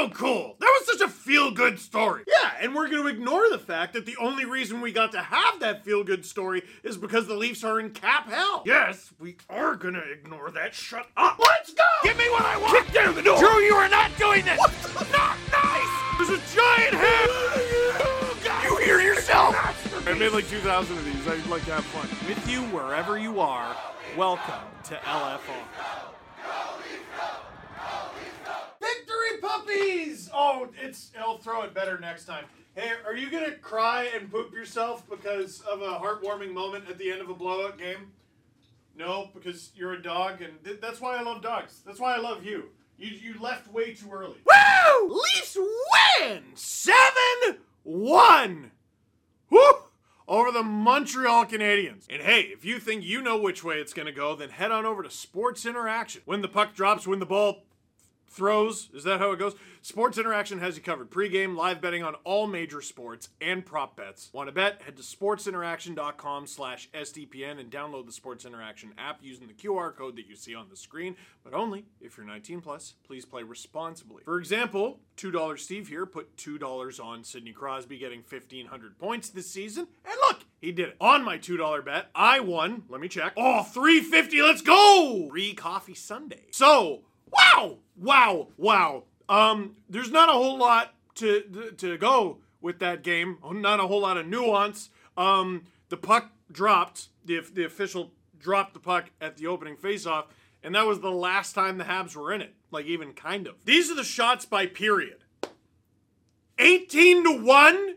so cool. That was such a feel good story. Yeah, and we're going to ignore the fact that the only reason we got to have that feel good story is because the Leafs are in cap hell. Yes, we are gonna ignore that. Shut up. Let's go! Give me what I want. Kick down the door. Drew, you are not doing this. Not nice. There's a giant head! You hear yourself. I made like 2,000 of these. I'd like to have fun. With you, wherever you are, welcome to LFR. Puppies! Oh, it's. I'll throw it better next time. Hey, are you gonna cry and poop yourself because of a heartwarming moment at the end of a blowout game? No, because you're a dog, and th- that's why I love dogs. That's why I love you. You you left way too early. Woo! Leafs win seven one. Woo! Over the Montreal Canadiens. And hey, if you think you know which way it's gonna go, then head on over to Sports Interaction. When the puck drops, when the ball throws. Is that how it goes? Sports Interaction has you covered. Pre-game, live betting on all major sports and prop bets. Want to bet? Head to sportsinteraction.com slash SDPN and download the Sports Interaction app using the QR code that you see on the screen, but only if you're 19 plus. Please play responsibly. For example, $2 Steve here put $2 on Sidney Crosby getting 1,500 points this season, and look, he did it. On my $2 bet, I won, let me check, oh, 350 let's go! Free coffee Sunday. So, Wow! Wow! Wow! Um, there's not a whole lot to to go with that game. Not a whole lot of nuance. Um, the puck dropped. The the official dropped the puck at the opening faceoff, and that was the last time the Habs were in it. Like even kind of. These are the shots by period. 18 to 1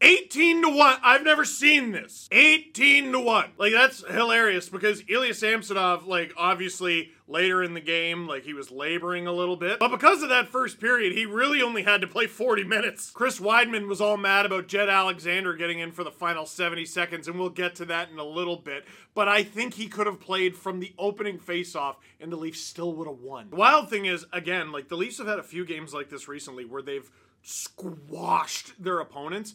18 to 1. I've never seen this. 18 to 1. Like, that's hilarious because Ilya Samsonov, like, obviously later in the game, like, he was laboring a little bit. But because of that first period, he really only had to play 40 minutes. Chris Wideman was all mad about Jett Alexander getting in for the final 70 seconds, and we'll get to that in a little bit. But I think he could have played from the opening faceoff, and the Leafs still would have won. The wild thing is, again, like, the Leafs have had a few games like this recently where they've squashed their opponents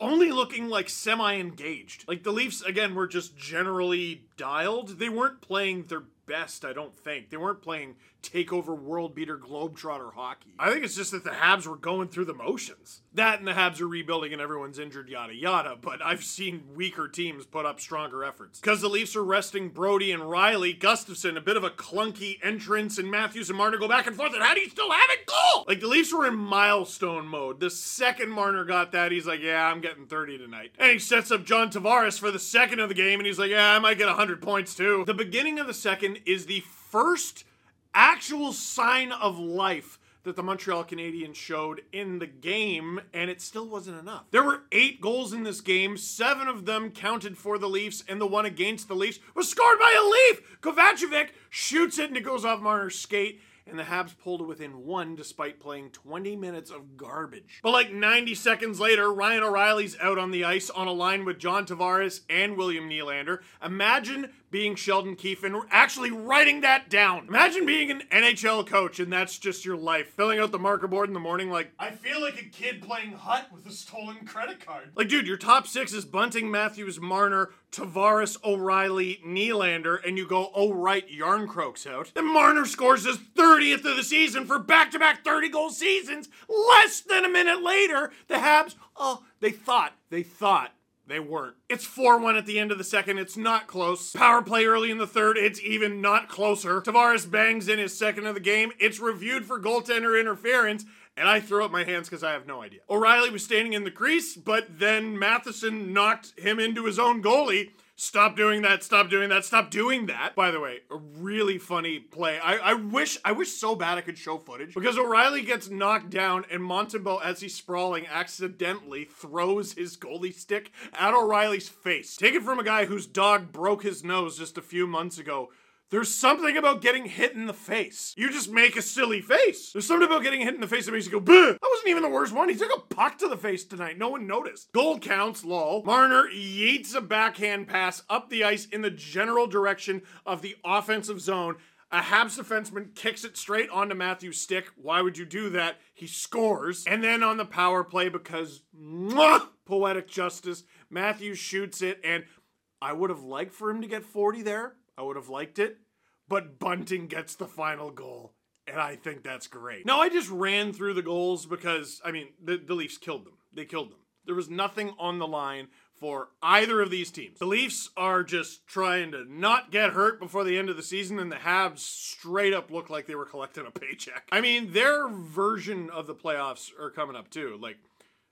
only looking like semi engaged. Like the Leafs, again, were just generally dialed. They weren't playing their best, I don't think. They weren't playing takeover world beater globetrotter hockey. I think it's just that the Habs were going through the motions. That and the Habs are rebuilding and everyone's injured, yada yada. But I've seen weaker teams put up stronger efforts. Because the Leafs are resting Brodie and Rielly, Gustafsson, a bit of a clunky entrance, and Matthews and Marner go back and forth. And how do you still have it? Goal! Like the Leafs were in milestone mode. The second Marner got that, he's like, yeah, I'm getting 30 tonight. And he sets up John Tavares for the second of the game, and he's like, yeah, I might get 100 points too. The beginning of the second is the first actual sign of life that the Montreal Canadiens showed in the game, and it still wasn't enough. There were eight goals in this game, seven of them counted for the Leafs, and the one against the Leafs was scored by a Leaf! Kovacevic shoots it and it goes off Marner's skate, and the Habs pulled it within one despite playing 20 minutes of garbage. But like 90 seconds later, Ryan O'Reilly's out on the ice on a line with John Tavares and William Nylander. Imagine being Sheldon Keefe and actually writing that down. Imagine being an NHL coach and that's just your life. Filling out the marker board in the morning like, I feel like a kid playing hut with a stolen credit card. Like, dude, your top six is Bunting, Matthews, Marner, Tavares, O'Reilly, Nylander, and you go, oh right, Jarnkrok's out. Then Marner scores his 30th of the season for back-to-back 30-goal seasons. Less than a minute later, the Habs, oh, they thought, they thought they weren't. It's 4 1 at the end of the second. It's not close. Power play early in the third. It's even not closer. Tavares bangs in his second of the game. It's reviewed for goaltender interference. And I throw up my hands because I have no idea. O'Reilly was standing in the crease, but then Matheson knocked him into his own goalie. Stop doing that. Stop doing that. Stop doing that. By the way, a really funny play. I, I wish I wish so bad I could show footage because O'Reilly gets knocked down and Montembeault, as he's sprawling, accidentally throws his goalie stick at O'Reilly's face. Take it from a guy whose dog broke his nose just a few months ago. There's something about getting hit in the face. You just make a silly face. There's something about getting hit in the face that makes you go, Bleh! That wasn't even the worst one. He took a puck to the face tonight. No one noticed. Goal counts, lol. Marner yeets a backhand pass up the ice in the general direction of the offensive zone. A Habs defenseman kicks it straight onto Matthews' stick. Why would you do that? He scores. And then on the power play, because mwah, poetic justice, Matthew shoots it. And I would have liked for him to get 40 there. I would have liked it. But Bunting gets the final goal. and I think that's great. Now, I just ran through the goals because, I mean, the, the Leafs killed them. They killed them. There was nothing on the line for either of these teams. The Leafs are just trying to not get hurt before the end of the season, and the Habs straight up look like they were collecting a paycheck. I mean, their version of the playoffs are coming up too. Like,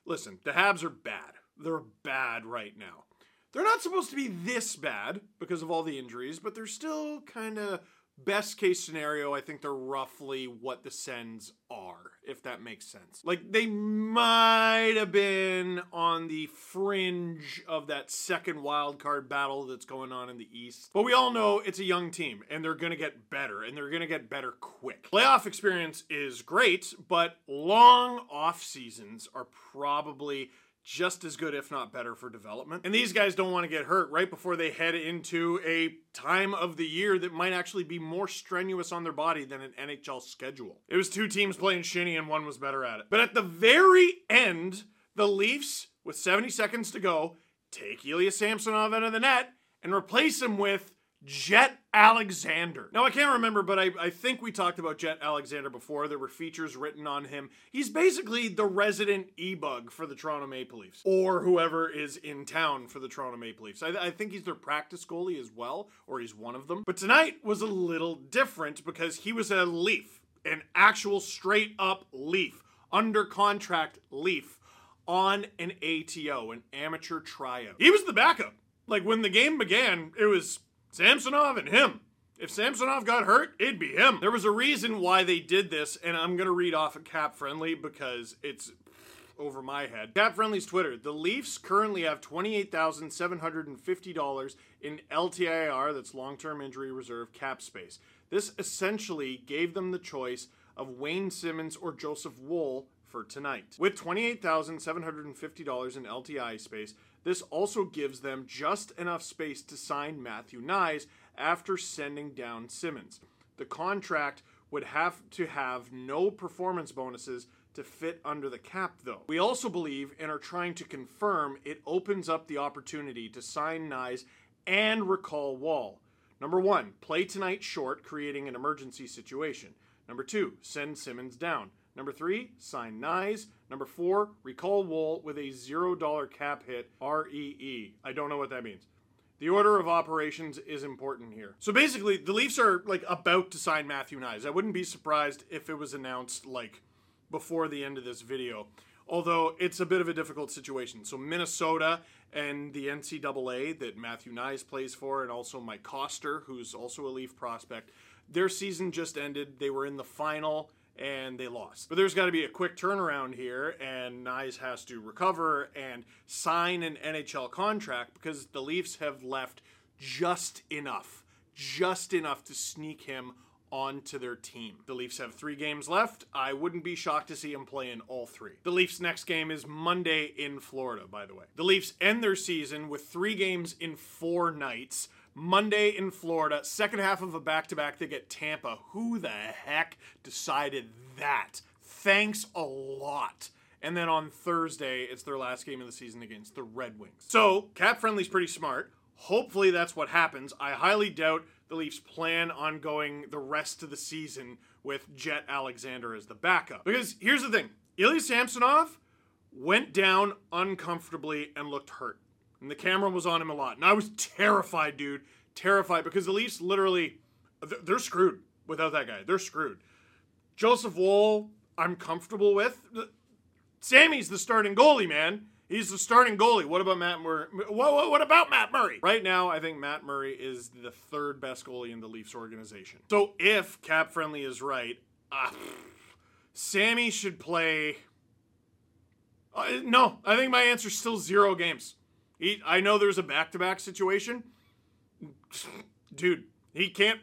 listen, the Habs are bad. They're bad right now. They're not supposed to be this bad because of all the injuries, but they're still kind of best case scenario, I think they're roughly what the Sens are, if that makes sense. Like they might have been on the fringe of that second wild card battle that's going on in the East. But we all know it's a young team and they're going to get better and they're going to get better quick. Playoff experience is great, but long off seasons are probably just as good, if not better, for development. And these guys don't want to get hurt right before they head into a time of the year that might actually be more strenuous on their body than an NHL schedule. It was two teams playing shinny and one was better at it. But at the very end, the Leafs, with 70 seconds to go, take Ilya Samsonov out of the net and replace him with Jett Alexander. Now, I can't remember, but I, I think we talked about Jett Alexander before. There were features written on him. He's basically the resident e bug for the Toronto Maple Leafs, or whoever is in town for the Toronto Maple Leafs. I, I think he's their practice goalie as well, or he's one of them. But tonight was a little different because he was a Leaf, an actual straight up Leaf, under contract Leaf on an ATO, an amateur tryout. He was the backup. Like when the game began, it was Samsonov and him. If Samsonov got hurt, it'd be him. There was a reason why they did this, and I'm to read off a of Cap Friendly because it's over my head. Cap Friendly's Twitter. The Leafs currently have $28,750 in LTIR, that's long term injury reserve, cap space. This essentially gave them the choice of Wayne Simmonds or Joseph Woll for tonight. With $28,750 in LTI space, this also gives them just enough space to sign Matthew Knies after sending down Simmonds. The contract would have to have no performance bonuses to fit under the cap, though. We also believe and are trying to confirm it opens up the opportunity to sign Knies and recall Woll. Number one, play tonight short, creating an emergency situation. Number two, send Simmonds down. Number three, sign Knies. Number four, recall Woll with a $0 cap hit, REE. I don't know what that means. The order of operations is important here. So basically, the Leafs are like about to sign Matthew Knies. I wouldn't be surprised if it was announced like before the end of this video. Although it's a bit of a difficult situation. So Minnesota and the NCAA that Matthew Knies plays for, and also Mike Koster, who's also a Leaf prospect, their season just ended. They were in the final and they lost. But there's got to be a quick turnaround here, and Knies has to recover and sign an NHL contract because the Leafs have left just enough, just enough to sneak him onto their team. The Leafs have three games left. I wouldn't be shocked to see him play in all three. The Leafs' next game is Monday in Florida, by the way. The Leafs end their season with three games in four nights Monday in Florida, second half of a back to back, they get Tampa. Who the heck decided that? Thanks a lot. And then on Thursday, it's their last game of the season against the Red Wings. So, cap friendly's pretty smart. Hopefully, that's what happens. I highly doubt the Leafs plan on going the rest of the season with Jett Alexander as the backup. Because here's the thing Ilya Samsonov went down uncomfortably and looked hurt and the camera was on him a lot. And I was terrified, dude. Terrified because the Leafs literally, they're screwed without that guy. They're screwed. Joseph Woll, I'm comfortable with. Sammy's the starting goalie, man. He's the starting goalie. What about Matt Murray? What, what, about Matt Murray? Right now, I think Matt Murray is the third best goalie in the Leafs organization. So if Cap Friendly is right, uh, Sammy should play. Uh, no, I think my answer is still zero games. He, I know there's a back to back situation. Dude, he can't.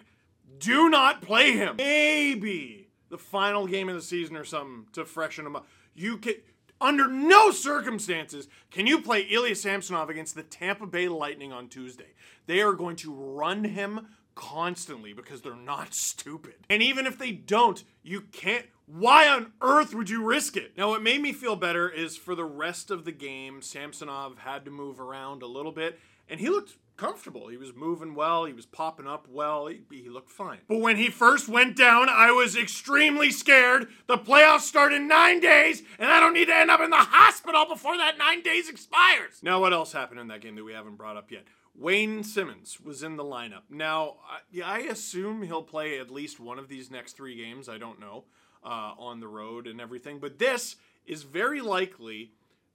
Do not play him. Maybe the final game of the season or something to freshen him up. You can. Under no circumstances can you play Ilya Samsonov against the Tampa Bay Lightning on Tuesday. They are going to run him constantly because they're not stupid. And even if they don't, you can't. Why on earth would you risk it? Now, what made me feel better is for the rest of the game, Samsonov had to move around a little bit, and he looked comfortable. He was moving well. He was popping up well. He, he looked fine. But when he first went down, I was extremely scared. The playoffs start in nine days, and I don't need to end up in the hospital before that nine days expires. Now, what else happened in that game that we haven't brought up yet? Wayne Simmonds was in the lineup. Now, I, I assume he'll play at least one of these next three games. I don't know uh, on the road and everything, but this is very likely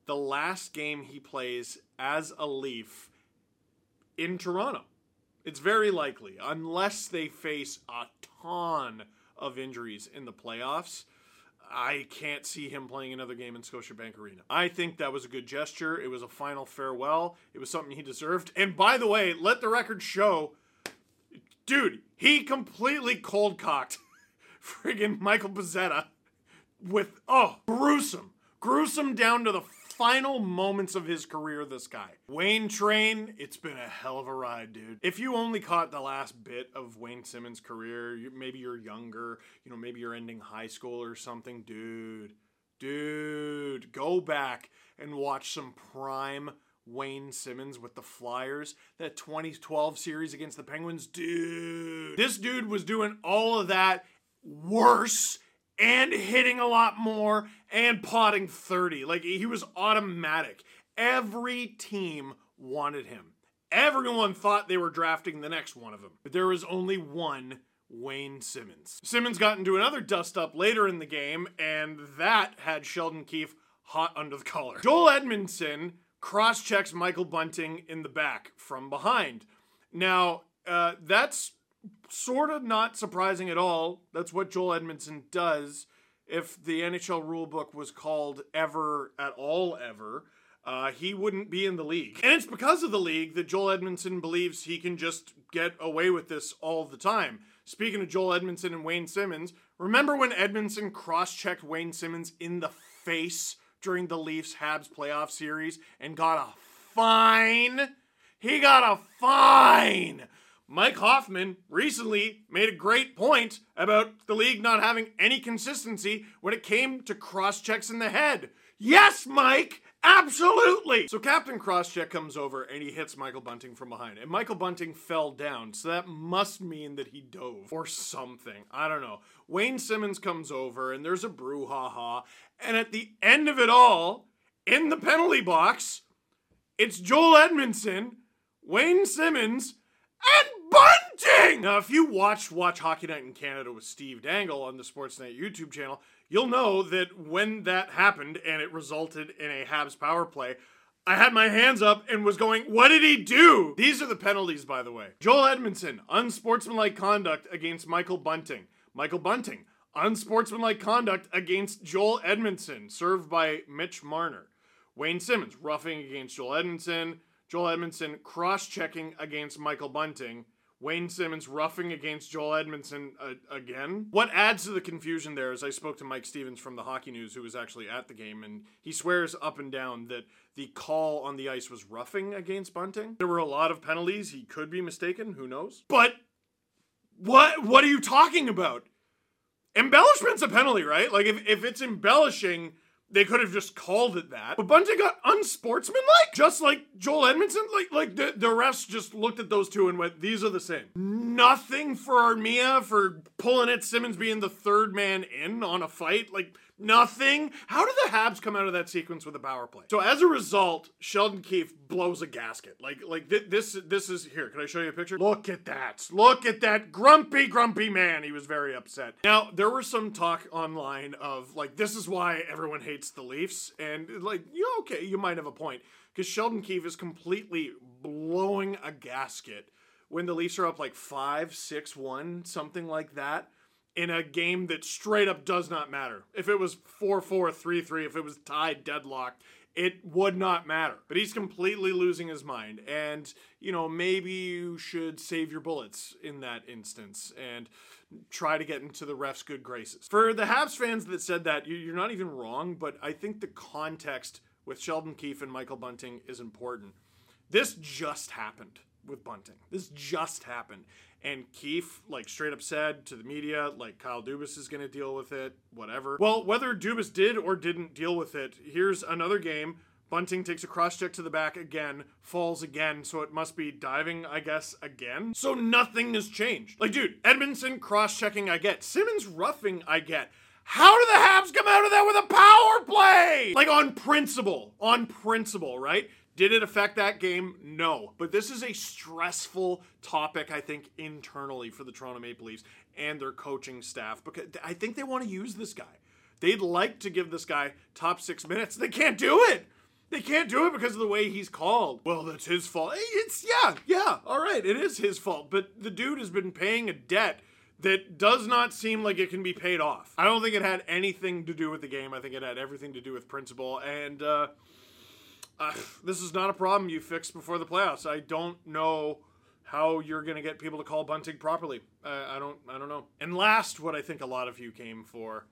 the last game he plays as a Leaf in Toronto. It's very likely, unless they face a ton of injuries in the playoffs. I can't see him playing another game in Scotiabank Arena. I think that was a good gesture. It was a final farewell. It was something he deserved. And by the way, let the record show, dude, he completely cold cocked friggin' Michael Pezzetta with, oh, gruesome. Gruesome down to the final moments of his career, this guy. Wayne Train, it's been a hell of a ride, dude. If you only caught the last bit of Wayne Simmonds' career, maybe you're younger, you know, maybe you're ending high school or something, dude. Dude, go back and watch some prime Wayne Simmonds with the Flyers, that 2012 series against the Penguins. Dude, this dude was doing all of that worse and hitting a lot more and potting 30. Like he was automatic. Every team wanted him. Everyone thought they were drafting the next one of them. But there was only one Wayne Simmonds. Simmonds got into another dust up later in the game, and that had Sheldon Keefe hot under the collar. Joel Edmundson cross checks Michael Bunting in the back from behind. Now, uh, that's sort of not surprising at all. That's what Joel Edmundson does. If the NHL rulebook was called ever at all ever, uh, he wouldn't be in the league. And it's because of the league that Joel Edmundson believes he can just get away with this all the time. Speaking of Joel Edmundson and Wayne Simmonds, remember when Edmundson cross checked Wayne Simmonds in the face during the Leafs Habs playoff series and got a fine? He got a fine Mike Hoffman recently made a great point about the league not having any consistency when it came to cross checks in the head. Yes, Mike! Absolutely! So Captain Crosscheck comes over and he hits Michael Bunting from behind. And Michael Bunting fell down, so that must mean that he dove or something. I don't know. Wayne Simmonds comes over and there's a brouhaha. And at the end of it all, in the penalty box, it's Joel Edmundson, Wayne Simmonds, and Bunting! Now, if you watched Watch Hockey Night in Canada with Steve Dangle on the Sportsnet YouTube channel, you'll know that when that happened and it resulted in a Habs power play, I had my hands up and was going, What did he do? These are the penalties, by the way. Joel Edmundson, unsportsmanlike conduct against Michael Bunting. Michael Bunting, unsportsmanlike conduct against Joel Edmundson, served by Mitch Marner. Wayne Simmonds, roughing against Joel Edmundson. Joel Edmundson cross checking against Michael Bunting. Wayne Simmonds roughing against Joel Edmundson uh, again. What adds to the confusion there is I spoke to Mike Stephens from the Hockey News, who was actually at the game, and he swears up and down that the call on the ice was roughing against Bunting. There were a lot of penalties. He could be mistaken. Who knows? But what what are you talking about? Embellishment's a penalty, right? Like if, if it's embellishing they could have just called it that. But Bunting got unsportsmanlike, just like Joel Edmundson. Like, like the, the refs just looked at those two and went, these are the same. Nothing for Armia for pulling it, Simmonds being the third man in on a fight. Like, Nothing. How do the Habs come out of that sequence with a power play? So as a result, Sheldon Keefe blows a gasket. Like like th- this this is here. Can I show you a picture? Look at that. Look at that grumpy grumpy man. He was very upset. Now there was some talk online of like this is why everyone hates the Leafs, and like you okay, you might have a point because Sheldon Keefe is completely blowing a gasket when the Leafs are up like five, six, one, something like that in a game that straight up does not matter. If it was 4 4, 3 3, if it was tied deadlocked, it would not matter. But he's completely losing his mind. And, you know, maybe you should save your bullets in that instance and try to get into the ref's good graces. For the Habs fans that said that, you're not even wrong, but I think the context with Sheldon Keefe and Michael Bunting is important. This just happened with Bunting. This just happened. And Keefe, like, straight up said to the media, like, Kyle Dubas is going to deal with it, whatever. Well, whether Dubas did or didn't deal with it, here's another game. Bunting takes a cross check to the back again, falls again, so it must be diving, I guess, again. So nothing has changed. Like, dude, Edmundson cross checking, I get. Simmonds roughing, I get. How do the Habs come out of that with a power play? Like, on principle. On principle, right? Did it affect that game? No. But this is a stressful topic, I think, internally for the Toronto Maple Leafs and their coaching staff because I think they want to use this guy. They'd like to give this guy top six minutes. They can't do it. They can't do it because of the way he's called. Well, that's his fault. It's, yeah, yeah, all right, it is his fault. But the dude has been paying a debt that does not seem like it can be paid off. I don't think it had anything to do with the game. I think it had everything to do with principle. And uh, uh, this is not a problem you fix before the playoffs. I don't know how you're going to get people to call bunting properly. Uh, I don't. I don't know. And last, what I think a lot of you came for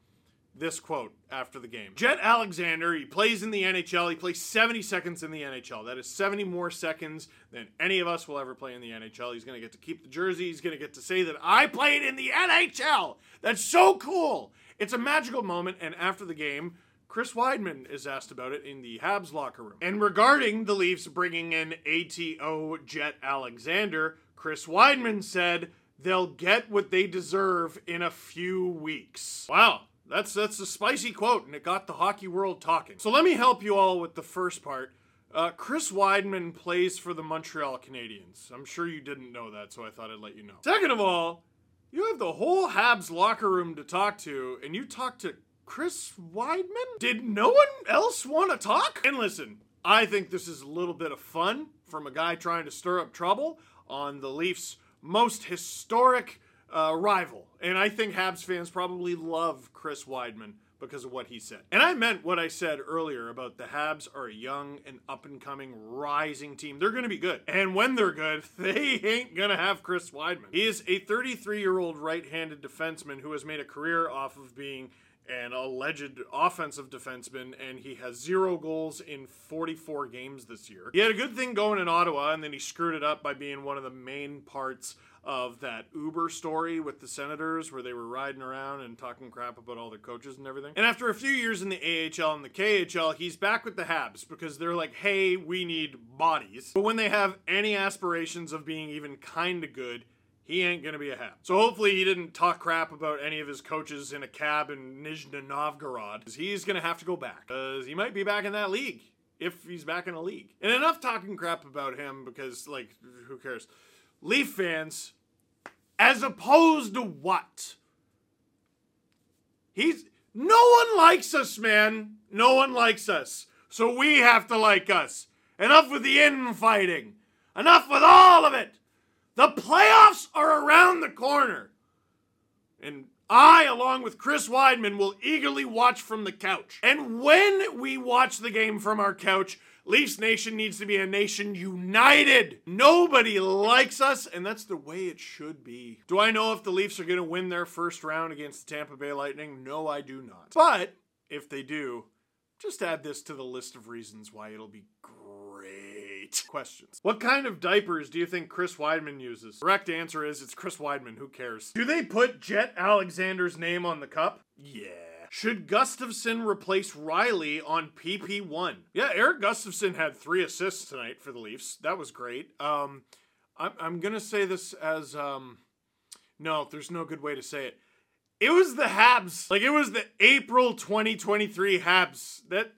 this quote after the game. Jett Alexander, he plays in the NHL. He plays 70 seconds in the NHL. That is 70 more seconds than any of us will ever play in the NHL. He's going to get to keep the jersey. He's going to get to say that I played in the NHL. That's so cool. It's a magical moment. And after the game, Chris Wideman is asked about it in the Habs locker room. And regarding the Leafs bringing in ATO Jett Alexander, Chris Wideman said they'll get what they deserve in a few weeks. Wow, that's that's a spicy quote, and it got the hockey world talking. So let me help you all with the first part. Uh, Chris Wideman plays for the Montreal Canadiens. I'm sure you didn't know that, so I thought I'd let you know. Second of all, you have the whole Habs locker room to talk to, and you talk to Chris Wideman? Did no one else want to talk? And listen, I think this is a little bit of fun from a guy trying to stir up trouble on the Leafs' most historic uh, rival. And I think Habs fans probably love Chris Wideman because of what he said. And I meant what I said earlier about the Habs are a young and up and coming rising team. They're going to be good. And when they're good, they ain't going to have Chris Wideman. He is a 33 year old right handed defenseman who has made a career off of being an alleged offensive defenseman, and he has zero goals in 44 games this year. He had a good thing going in Ottawa, and then he screwed it up by being one of the main parts of that Uber story with the Senators, where they were riding around and talking crap about all their coaches and everything. And after a few years in the AHL and the KHL, he's back with the Habs because they're like, hey, we need bodies. But when they have any aspirations of being even kind of good, he ain't gonna be a Hab. So hopefully he didn't talk crap about any of his coaches in a cab in Nizhny Novgorod. He's gonna have to go back. Because he might be back in that league. If he's back in a league. And enough talking crap about him because, like, who cares? Leaf fans, as opposed to what? He's. No one likes us, man. No one likes us. So we have to like us. Enough with the infighting. Enough with all of it. The playoffs are around the corner. And I, along with Chris Wideman, will eagerly watch from the couch. And when we watch the game from our couch, Leafs Nation needs to be a nation united. Nobody likes us, and that's the way it should be. Do I know if the Leafs are going to win their first round against the Tampa Bay Lightning? No, I do not. But if they do, just add this to the list of reasons why it'll be great questions. What kind of diapers do you think Chris Wideman uses? Correct answer is it's Chris Wideman. Who cares? Do they put Jett Alexander's name on the cup? Yeah. Should Gustafsson replace Rielly on PP1? Yeah, Erik Gustafsson had three assists tonight for the Leafs. That was great. Um, I'm, I'm going to say this as um, no, there's no good way to say it. It was the Habs. Like, it was the April 2023 Habs. That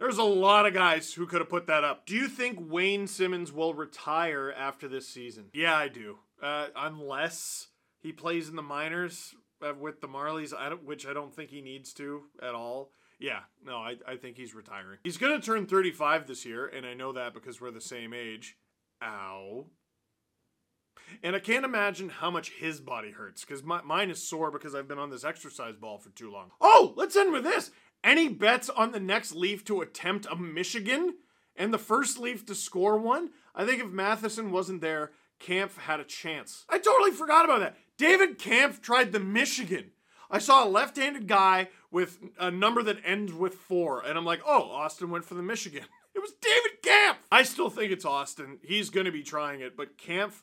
there's a lot of guys who could have put that up. Do you think Wayne Simmonds will retire after this season? Yeah, I do. Uh, unless he plays in the minors uh, with the Marlies, I which I don't think he needs to at all. Yeah, no, I, I think he's retiring. He's going to turn 35 this year, and I know that because we're the same age. Ow. And I can't imagine how much his body hurts because mine is sore because I've been on this exercise ball for too long. Oh, let's end with this. Any bets on the next Leaf to attempt a Michigan and the first Leaf to score one? I think if Matheson wasn't there, Kampf had a chance. I totally forgot about that. David Kampf tried the Michigan. I saw a left handed guy with a number that ends with four, and I'm like, oh, Auston went for the Michigan. It was David Kampf. I still think it's Auston. He's going to be trying it, but Kampf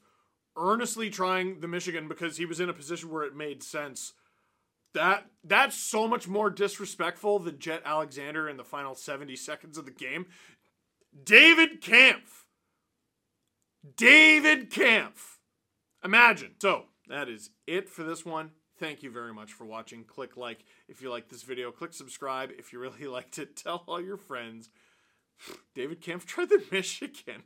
earnestly trying the Michigan because he was in a position where it made sense that that's so much more disrespectful than Jett Alexander in the final 70 seconds of the game David Kampf. David Kampf. Imagine. So, that is it for this one. Thank you very much for watching. Click like if you like this video. Click subscribe if you really liked it. Tell all your friends. David Kampf tried the Michigan.